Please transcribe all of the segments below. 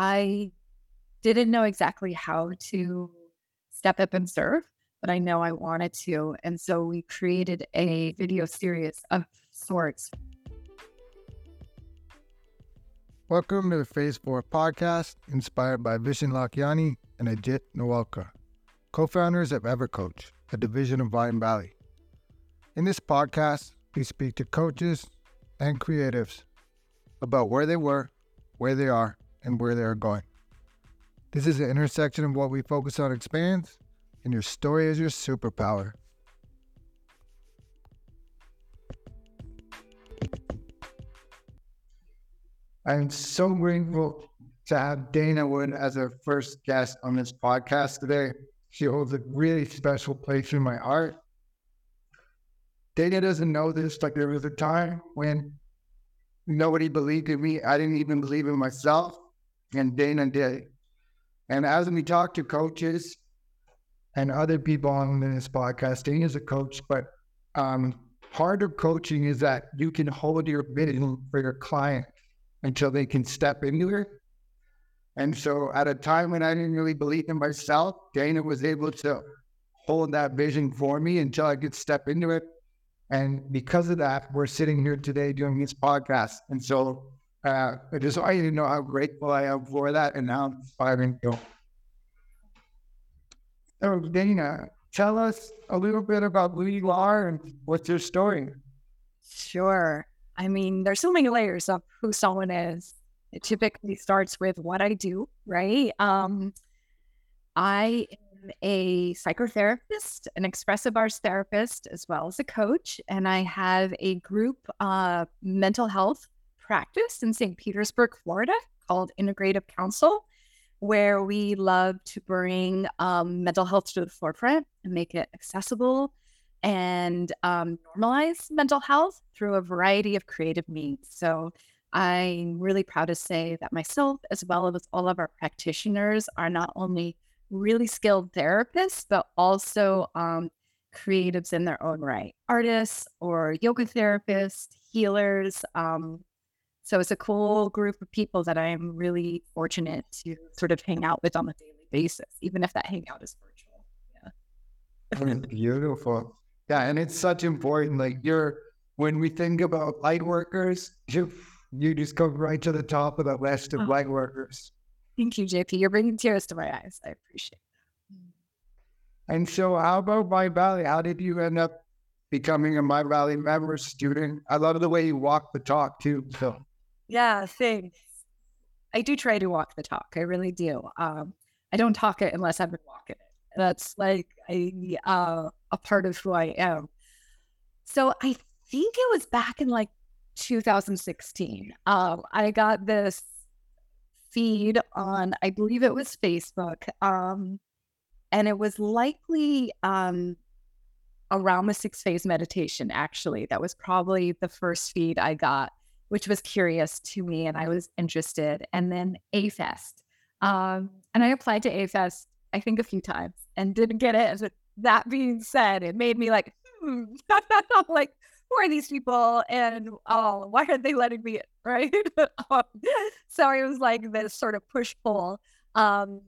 I didn't know exactly how to step up and serve, but I know I wanted to. And so we created a video series of sorts. Welcome to the Phase 4 podcast, inspired by Vishen Lakhiani and Ajit Nawalkar, co founders of EverCoach, a division of Mindvalley. In this podcast, we speak to coaches and creatives about where they were, where they are, and where they are going. This is the intersection of what we focus on expands, and your story is your superpower. I'm so grateful to have Dayna Wood as our first guest on this podcast today. She holds a really special place in my heart. Dayna doesn't know this, but there was a time when nobody believed in me. I didn't even believe in myself, and Dayna did. And as we talk to coaches and other people on this podcast, Dayna is a coach, but um, part of coaching is that you can hold your vision for your client until they can step into it. And so at a time when I didn't really believe in myself, Dayna was able to hold that vision for me until I could step into it. And because of that, we're sitting here today doing this podcast. And so uh, I just want you to know how grateful I am for that and how inspiring you. So, Dayna, tell us a little bit about who you are and what's your story. Sure. I mean, there's so many layers of who someone is. It typically starts with what I do, right? Um, I am a psychotherapist, an expressive arts therapist, as well as a coach, and I have a group uh, mental health practice in St. Petersburg, Florida, called Integrative Counsel, where we love to bring um, mental health to the forefront and make it accessible and um, normalize mental health through a variety of creative means. So I'm really proud to say that myself, as well as all of our practitioners, are not only really skilled therapists, but also um, creatives in their own right artists or yoga therapists, healers, um, so it's a cool group of people that I'm really fortunate to sort of hang out with on a daily basis, even if that hangout is virtual. Yeah. Beautiful. Yeah. And it's such important. Like you're, when we think about light workers, you, you just come right to the top of the list of oh. light workers. Thank you, JP. You're bringing tears to my eyes. I appreciate that. And so, how about Mindvalley? How did you end up becoming a Mindvalley member student? I love the way you walk the talk too. So yeah, thanks. I do try to walk the talk. I really do. Um, I don't talk it unless I've been walking it. That's like a uh, a part of who I am. So I think it was back in like 2016. Um, I got this feed on, I believe it was Facebook, um, and it was likely um, around the six phase meditation. Actually, that was probably the first feed I got which was curious to me and I was interested. And then AFest. Um, and I applied to AFest, I think, a few times and didn't get it. But that being said, it made me like, hmm, like, who are these people? And oh, why are they letting me in? Right. um, so it was like this sort of push pull. Um,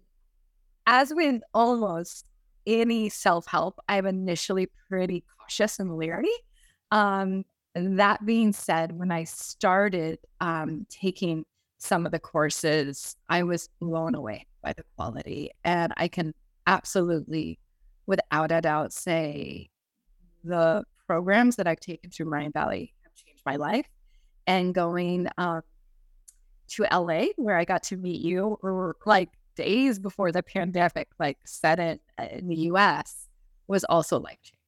as with almost any self help, I'm initially pretty cautious and leery. Um, that being said, when I started um, taking some of the courses, I was blown away by the quality. And I can absolutely, without a doubt, say the programs that I've taken through Mindvalley have changed my life. And going um, to LA, where I got to meet you, or like days before the pandemic, like set it uh, in the US, was also life changing.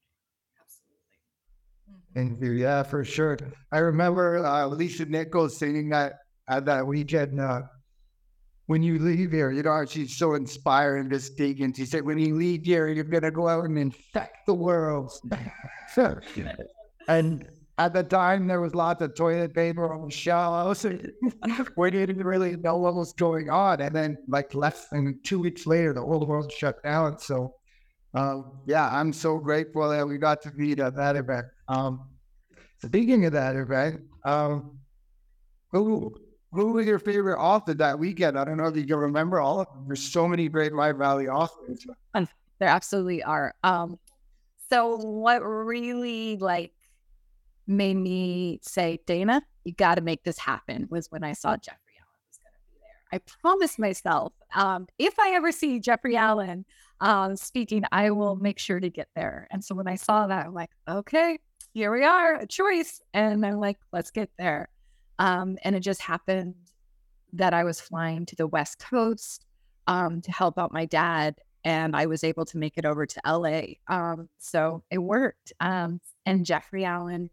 And yeah, for sure. I remember uh, Alicia Nichols singing that at that weekend. Uh, when you leave here, you know, she's so inspiring to speak. And she said, when you leave here, you're going to go out and infect the world. so, and at the time, there was lots of toilet paper on the shelves. we didn't really know what was going on. And then, like, less than two weeks later, the whole world shut down. So, um, yeah, I'm so grateful that we got to meet at that event. Um, speaking of that event, um, who who was your favorite author that weekend? I don't know if you can remember all of them. There's so many great Mindvalley authors. There absolutely are. Um, so what really like made me say, Dayna, you got to make this happen was when I saw Jeffrey Allen was going to be there. I promised myself, um, if I ever see Jeffrey Allen um, speaking, I will make sure to get there. And so when I saw that, I'm like, okay, here we are, a choice. And I'm like, let's get there. Um, and it just happened that I was flying to the West Coast um, to help out my dad. And I was able to make it over to LA. Um, so it worked. Um, and Jeffrey Allen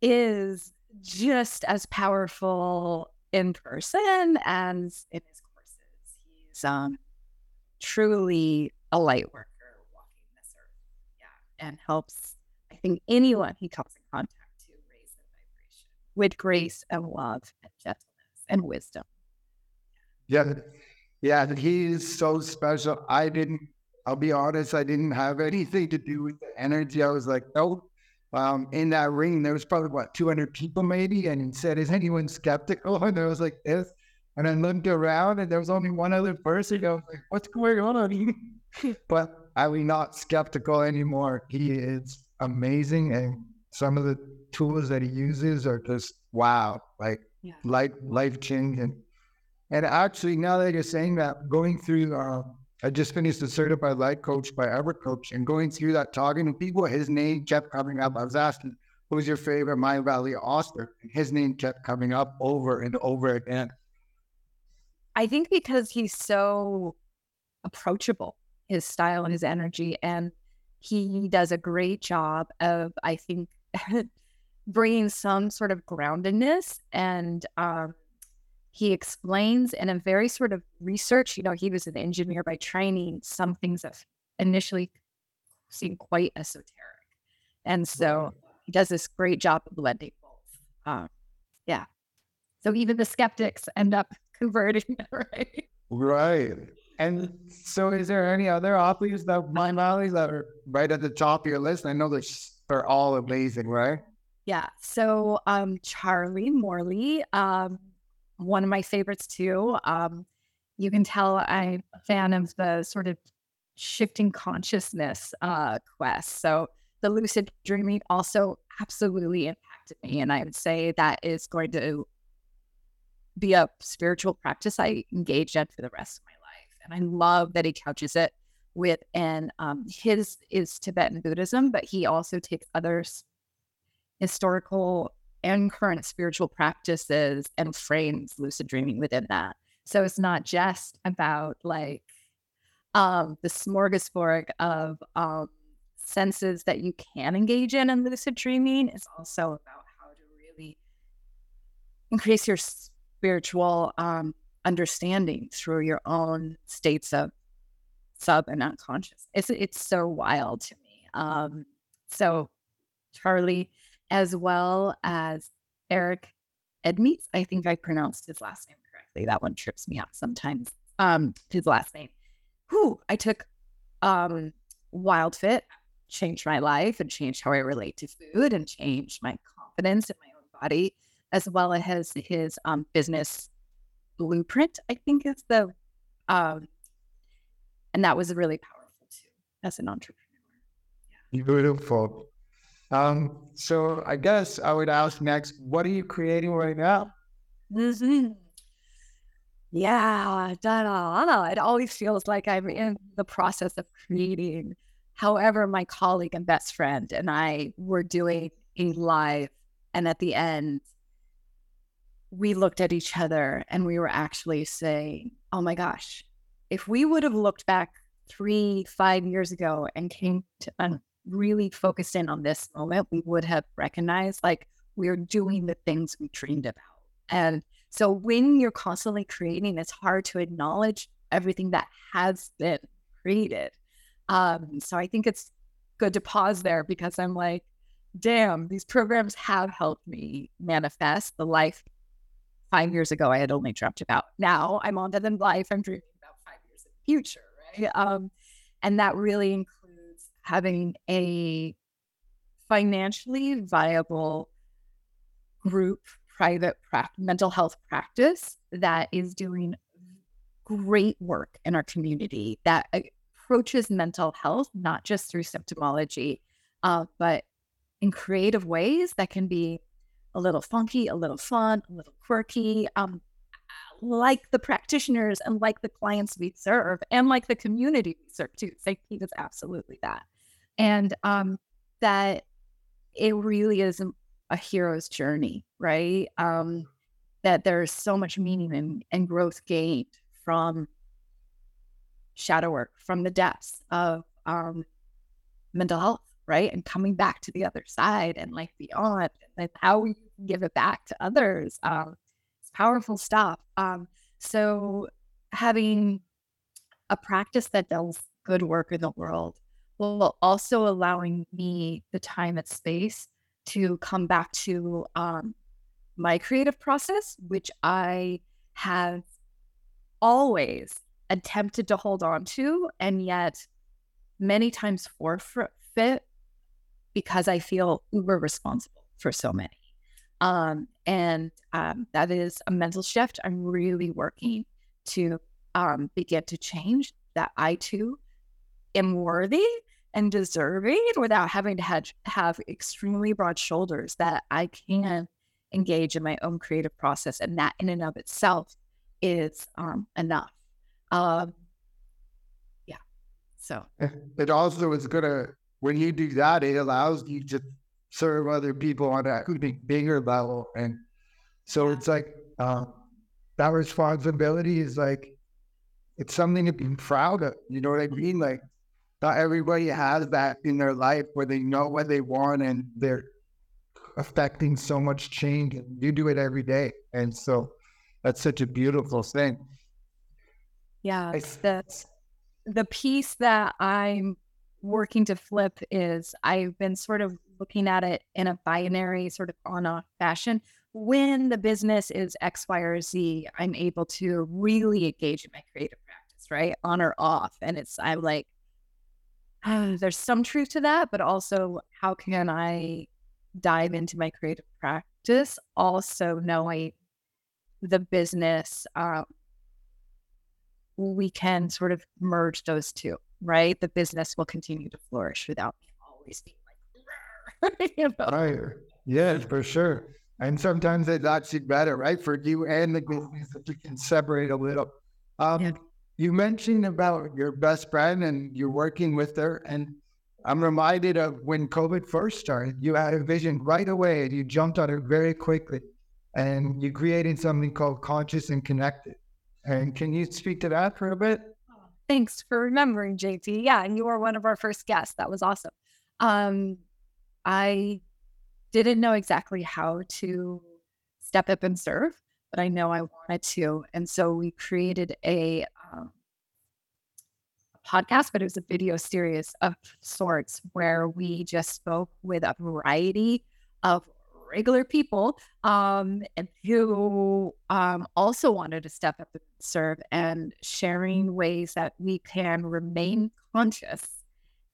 is just as powerful in person as in his courses. He's um, truly a light worker walking this earth. Yeah. And helps, I think, anyone he comes in contact to raise their vibration with grace and love and gentleness and wisdom. Yeah. Yeah. He's so special. I didn't, I'll be honest, I didn't have anything to do with the energy. I was like, no, um, in that ring, there was probably what 200 people maybe, and he said, "Is anyone skeptical?" And I was like, "This," and I looked around, and there was only one other person. I was like, "What's going on?" but I was not skeptical anymore. He is amazing, and some of the tools that he uses are just wow, like yeah. life life changing. And actually, now that you're saying that, going through uh, I just finished a certified life coach by EverCoach and going through that, talking to people, his name kept coming up. I was asking, who's your favorite Mind Valley author? And his name kept coming up over and over again. I think because he's so approachable, his style and his energy, and he does a great job of, I think, bringing some sort of groundedness and um, he explains in a very sort of research, you know, he was an engineer by training, some things that initially seem quite esoteric. And so he does this great job of blending both. Um, yeah. So even the skeptics end up converting, right? Right. And so is there any other athletes that Mind Valleys that are right at the top of your list? I know they're, they're all amazing, right? Yeah. So um Charlie Morley, um, one of my favorites too. Um, you can tell I'm a fan of the sort of shifting consciousness uh, quest. So the lucid dreaming also absolutely impacted me. And I would say that is going to be a spiritual practice I engage in for the rest of my life. And I love that he couches it within um, his is Tibetan Buddhism, but he also takes others historical and current spiritual practices and frames lucid dreaming within that. So it's not just about like um, the smorgasbord of um, senses that you can engage in in lucid dreaming. It's also about how to really increase your spiritual um, understanding through your own states of sub and unconscious. It's it's so wild to me. Um, so Charlie as well as Eric Edmeades. I think I pronounced his last name correctly. That one trips me up sometimes. Um, his last name. Who I took um Wild Fit, changed my life and changed how I relate to food and changed my confidence in my own body, as well as his um business blueprint, I think is the um and that was really powerful too as an entrepreneur. Yeah. Beautiful. Um, so I guess I would ask next, what are you creating right now? Mm-hmm. Yeah, da, da, da. it always feels like I'm in the process of creating. However, my colleague and best friend and I were doing a live, and at the end, we looked at each other and we were actually saying, "Oh my gosh, if we would have looked back three, five years ago and came to an really focused in on this moment, we would have recognized like we're doing the things we dreamed about. And so when you're constantly creating, it's hard to acknowledge everything that has been created. Um, so I think it's good to pause there because I'm like, damn, these programs have helped me manifest the life five years ago I had only dreamt about. Now I'm on to the life I'm dreaming about five years in the future, right? Um, and that really includes having a financially viable group private pra- mental health practice that is doing great work in our community that approaches mental health not just through symptomology, uh, but in creative ways that can be a little funky, a little fun, a little quirky, um, like the practitioners and like the clients we serve and like the community we serve too. St. Pete is absolutely that. And um, that it really is a hero's journey, right? Um, that there's so much meaning and, and growth gained from shadow work, from the depths of um, mental health, right? And coming back to the other side and like beyond, and how we give it back to others. Um, it's powerful stuff. Um, so having a practice that does good work in the world while also allowing me the time and space to come back to um, my creative process, which I have always attempted to hold on to, and yet many times forfeit because I feel uber responsible for so many. Um, and um, that is a mental shift I'm really working to um, begin to change that I too am worthy and deserving without having to have, have extremely broad shoulders that I can engage in my own creative process. And that in and of itself is um, enough. Um, yeah. So it also is going to, when you do that, it allows you to serve other people on a bigger level. And so it's like um, that responsibility is like, it's something to be proud of. You know what I mean? Like, not everybody has that in their life where they know what they want and they're affecting so much change. And you do it every day. And so that's such a beautiful thing. Yeah. That's the piece that I'm working to flip is I've been sort of looking at it in a binary sort of on off fashion. When the business is X, Y, or Z, I'm able to really engage in my creative practice, right? On or off. And it's, I'm like, uh, there's some truth to that, but also how can I dive into my creative practice? Also knowing the business, um, we can sort of merge those two, right? The business will continue to flourish without me always being like, you know? right. Yeah, for sure. And sometimes it's actually better, right? For you and the business that you can separate a little. Um, yeah. You mentioned about your best friend and you're working with her. And I'm reminded of when COVID first started, you had a vision right away and you jumped on it very quickly. And you created something called Conscious and Connected. And can you speak to that for a bit? Thanks for remembering, JT. Yeah, and you were one of our first guests. That was awesome. Um, I didn't know exactly how to step up and serve, but I know I wanted to. And so we created a podcast, but it was a video series of sorts where we just spoke with a variety of regular people um, who um, also wanted to step up and serve and sharing ways that we can remain conscious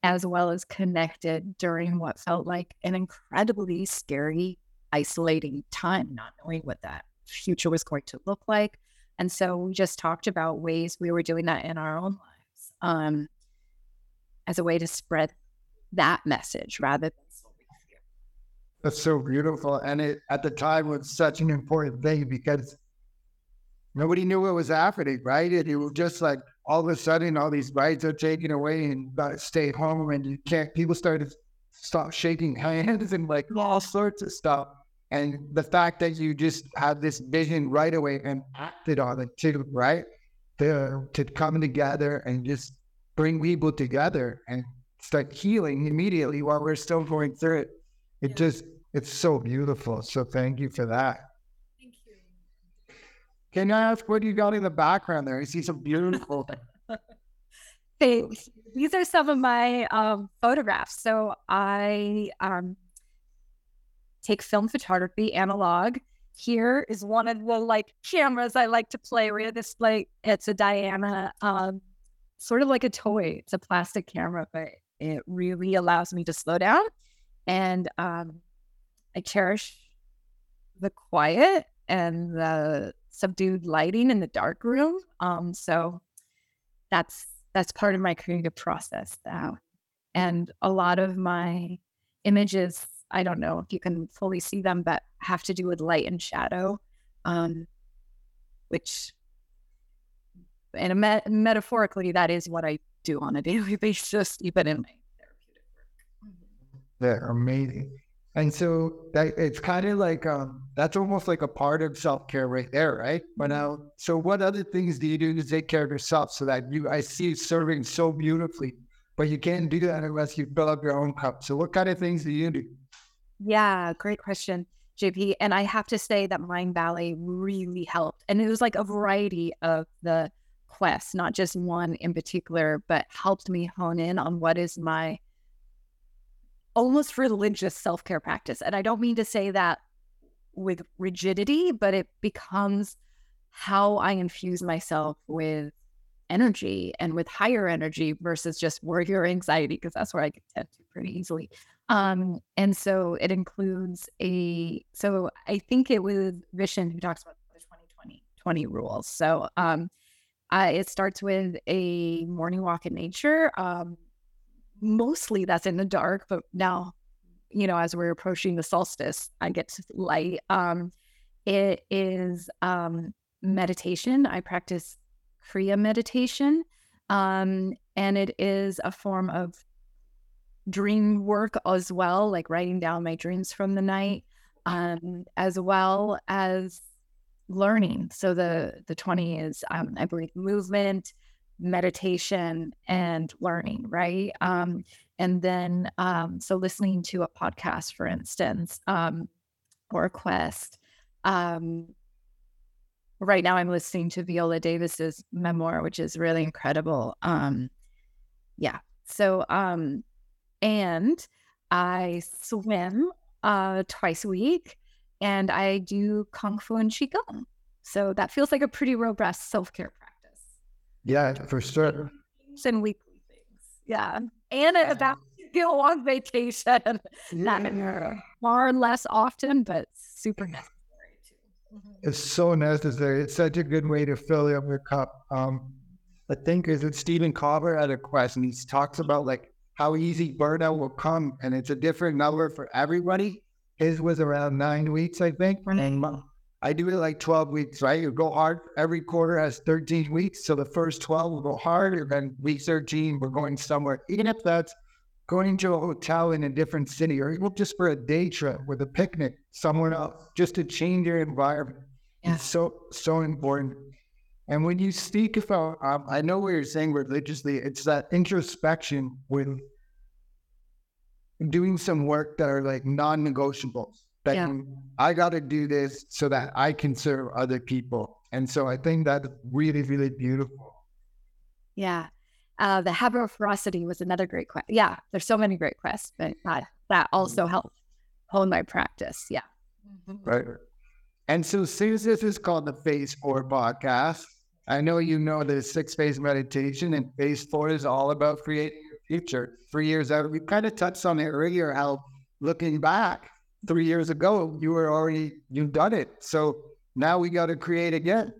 as well as connected during what felt like an incredibly scary, isolating time, not knowing what that future was going to look like. And so we just talked about ways we were doing that in our own lives um, as a way to spread that message rather than that's so beautiful. And it at the time was such an important thing because nobody knew what was happening, right? And it was just like all of a sudden all these rights are taken away and stay home and you can't people started stop shaking hands and like all sorts of stuff. And the fact that you just had this vision right away and acted on it too, right? to to come together and just bring people together and start healing immediately while we're still going through it. It yeah. just it's so beautiful. So thank you for that. Thank you. Can I ask what you got in the background there? I see some beautiful Thanks. These are some of my um, photographs. So I um, take film photography analog here is one of the like cameras I like to play with. This like it's a Diana, um, sort of like a toy. It's a plastic camera, but it really allows me to slow down. And um, I cherish the quiet and the subdued lighting in the dark room. Um, so that's that's part of my creative process now. And a lot of my images, I don't know if you can fully see them, but have to do with light and shadow, um, which, and me- metaphorically, that is what I do on a daily basis, even in my therapeutic work. They're amazing. And so that it's kind of like um, that's almost like a part of self care right there, right? But now, so what other things do you do to take care of yourself so that you I see you serving so beautifully, but you can't do that unless you fill up your own cup. So what kind of things do you do? Yeah, great question, JP. And I have to say that Mindvalley really helped, and it was like a variety of the quests, not just one in particular, but helped me hone in on what is my almost religious self care practice. And I don't mean to say that with rigidity, but it becomes how I infuse myself with energy and with higher energy versus just worry or anxiety, because that's where I get tend to pretty easily. Um, and so it includes a, so I think it was Vishen who talks about the 2020 20 rules. So um, it starts with a morning walk in nature. Um, mostly that's in the dark, but now, you know, as we're approaching the solstice, I get to light. Um, it is um, meditation. I practice Kriya meditation, um, and it is a form of dream work as well, like writing down my dreams from the night, um, as well as learning. So the the twenty is, um, I believe, movement, meditation and learning, right? Um, and then, um, so listening to a podcast, for instance, um, or a quest. Um, right now, I'm listening to Viola Davis's memoir, which is really incredible. Um, yeah. So, um, and I swim uh, twice a week, and I do kung fu and qigong. So that feels like a pretty robust self care yeah, for sure. And weekly things. Yeah. And about to go on vacation. Yeah. far less often, but super necessary too. Mm-hmm. It's so necessary. It's such a good way to fill up your cup. Um, I think is it Stephen Colbert had a question. He talks about like how easy burnout will come, and it's a different number for everybody. His was around nine weeks, I think. And I do it like 12 weeks, right? You go hard. Every quarter has 13 weeks. So the first 12 will go hard. And then week 13, we're going somewhere. Even if that's going to a hotel in a different city or even just for a day trip with a picnic somewhere else, just to change your environment. Yeah. It's so, so important. And when you speak about, um, I know what you're saying religiously, it's that introspection with doing some work that are like non negotiables that yeah. I got to do this so that I can serve other people. And so I think that's really, really beautiful. Yeah. Uh, the ferocity was another great quest. Yeah, there's so many great quests, but that, that also helped hone my practice. Yeah. Mm-hmm. Right. And so since this is called the Phase Four podcast, I know you know the six phase meditation, and Phase Four is all about creating your future. Three years out, we kind of touched on it earlier how looking back, three years ago, you were already you've done it. So now we got to create again.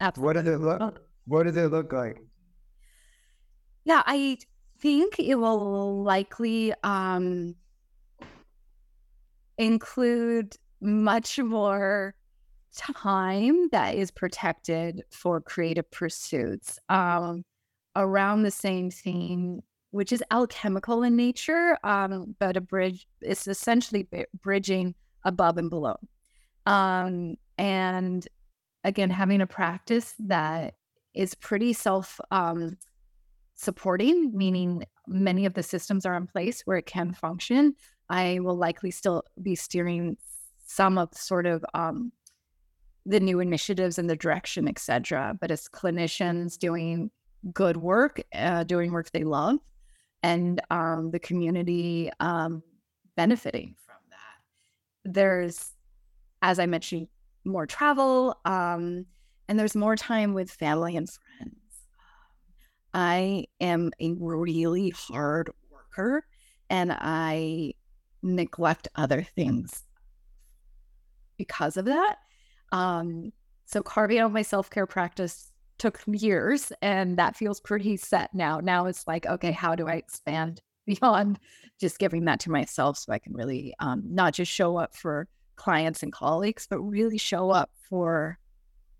Absolutely. What does it look? What does it look like? Yeah, I think it will likely um, include much more time that is protected for creative pursuits um, around the same theme which is alchemical in nature, um, but a bridge is essentially bridging above and below. Um, and again, having a practice that is pretty self um, supporting, meaning many of the systems are in place where it can function. I will likely still be steering some of sort of um, the new initiatives and the direction, etc. But as clinicians doing good work, uh, doing work they love, and um, the community um, benefiting from that. There's, as I mentioned, more travel, um, and there's more time with family and friends. I am a really hard worker, and I neglect other things because of that. Um, so carving out my self care practice took years, and that feels pretty set now. Now it's like, okay, how do I expand beyond just giving that to myself so I can really um, not just show up for clients and colleagues, but really show up for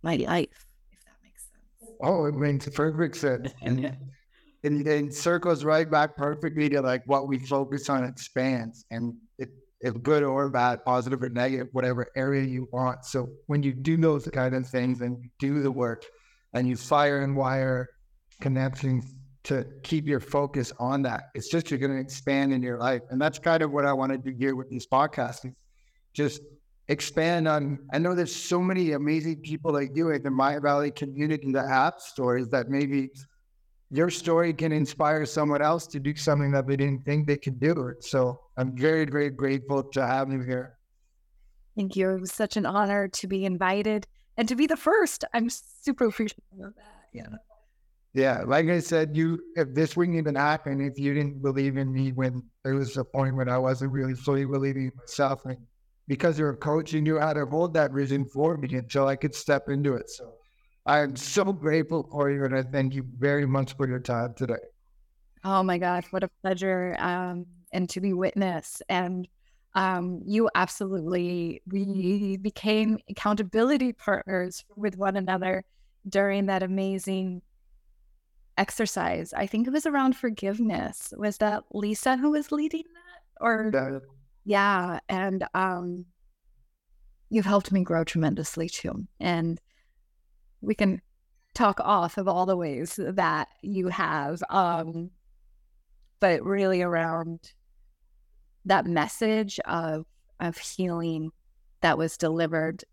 my life, if that makes sense. Oh, it makes perfect sense. And it, it circles right back perfectly to like what we focus on expands and it, it's good or bad, positive or negative, whatever area you want. So when you do those kind of things and do the work and you fire and wire connections to keep your focus on that, it's just you're going to expand in your life. And that's kind of what I want to do here with these podcasting. Just expand on. I know there's so many amazing people like you in the Mindvalley community that have stories that maybe your story can inspire someone else to do something that they didn't think they could do. So I'm very, very grateful to have you here. Thank you. It was such an honor to be invited and to be the first. I'm super appreciative of that. Yeah. Yeah. Like I said, you, if this wouldn't even happen, if you didn't believe in me when there was a point when I wasn't really fully believing in myself, and because you're a coach, you knew how to hold that vision for me until I could step into it. So I'm so grateful for you, and I thank you very much for your time today. Oh my gosh, what a pleasure! Um, and to be witness, and um, you absolutely we became accountability partners with one another during that amazing exercise. I think it was around forgiveness. Was that Lisa who was leading that, or yeah? And um, you've helped me grow tremendously too, and we can talk off of all the ways that you have um but really around that message of of healing that was delivered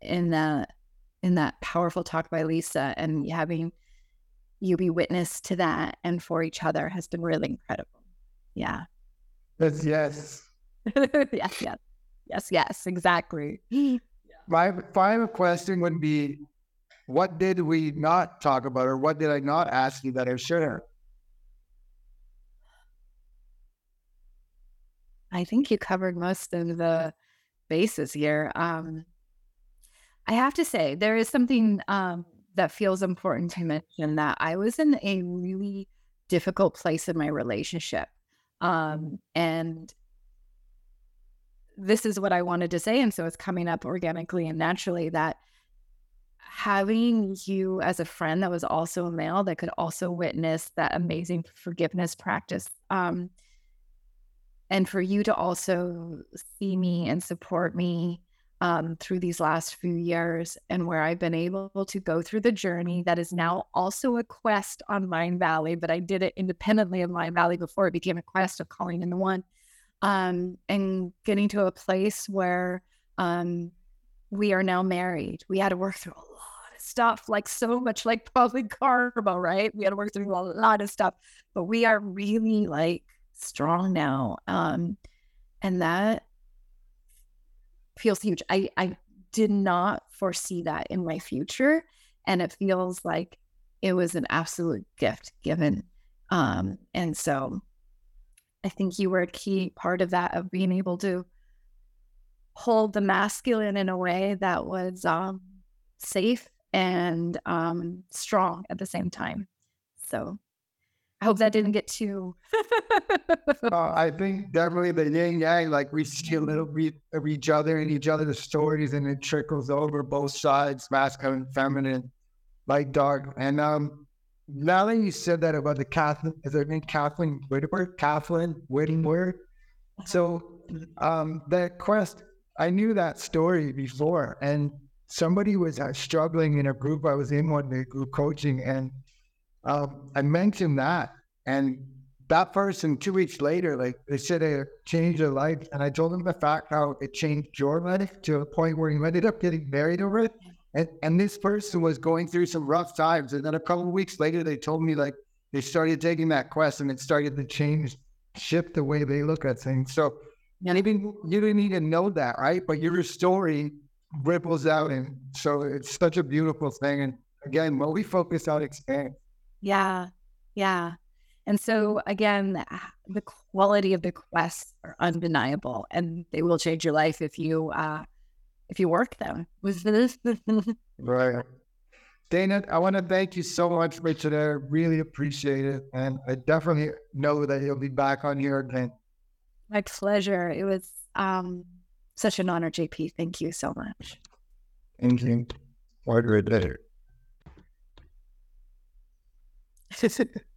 in the in that powerful talk by Lisa and having you be witness to that and for each other has been really incredible. Yeah. Yes, yes. yes, yes. Yes, yes, exactly. My final question would be what did we not talk about, or what did I not ask you that I should have? I think you covered most of the bases here. Um, I have to say, there is something um, that feels important to mention that I was in a really difficult place in my relationship. Um, and this is what I wanted to say. And so it's coming up organically and naturally that having you as a friend that was also a male that could also witness that amazing forgiveness practice. Um, and for you to also see me and support me um, through these last few years and where I've been able to go through the journey that is now also a quest on Mind Valley, but I did it independently of Mind Valley before it became a quest of calling in the one um, and getting to a place where um, we are now married. We had to work through a lot of stuff, like so much like probably karma, right? We had to work through a lot of stuff, but we are really like strong now. Um, and that feels huge. I, I did not foresee that in my future. And it feels like it was an absolute gift given. Um, and so I think you were a key part of that, of being able to hold the masculine in a way that was um, safe and um, strong at the same time. So I hope that didn't get too. Uh, I think definitely the yin yang, like we see a little bit of each other and each other's stories, and it trickles over both sides, masculine, feminine, light, dark. And um, now that you said that about the Kathleen, is her name Kathleen Whitworth? Kathleen Whitworth. So um, the quest, I knew that story before, and somebody was uh, struggling in a group I was in one day, group coaching, and um, I mentioned that, and that person two weeks later, like they said, it changed their life, and I told them the fact how it changed your life to a point where you ended up getting married over it. And and this person was going through some rough times, and then a couple of weeks later, they told me like they started taking that quest, and it started to change, shift the way they look at things. So Yeah. maybe you didn't even know that, right? But your story ripples out, and so it's such a beautiful thing. And again, when we focus on expand. Yeah, yeah. And so again, the- ah, quality of the quests are undeniable, and they will change your life if you uh, if you work them. Right. Dayna, I want to thank you so much for today. I really appreciate it. And I definitely know that you'll be back on here again. My pleasure. It was um, such an honor, JP. Thank you so much. Thank you. Margaret. 谢谢。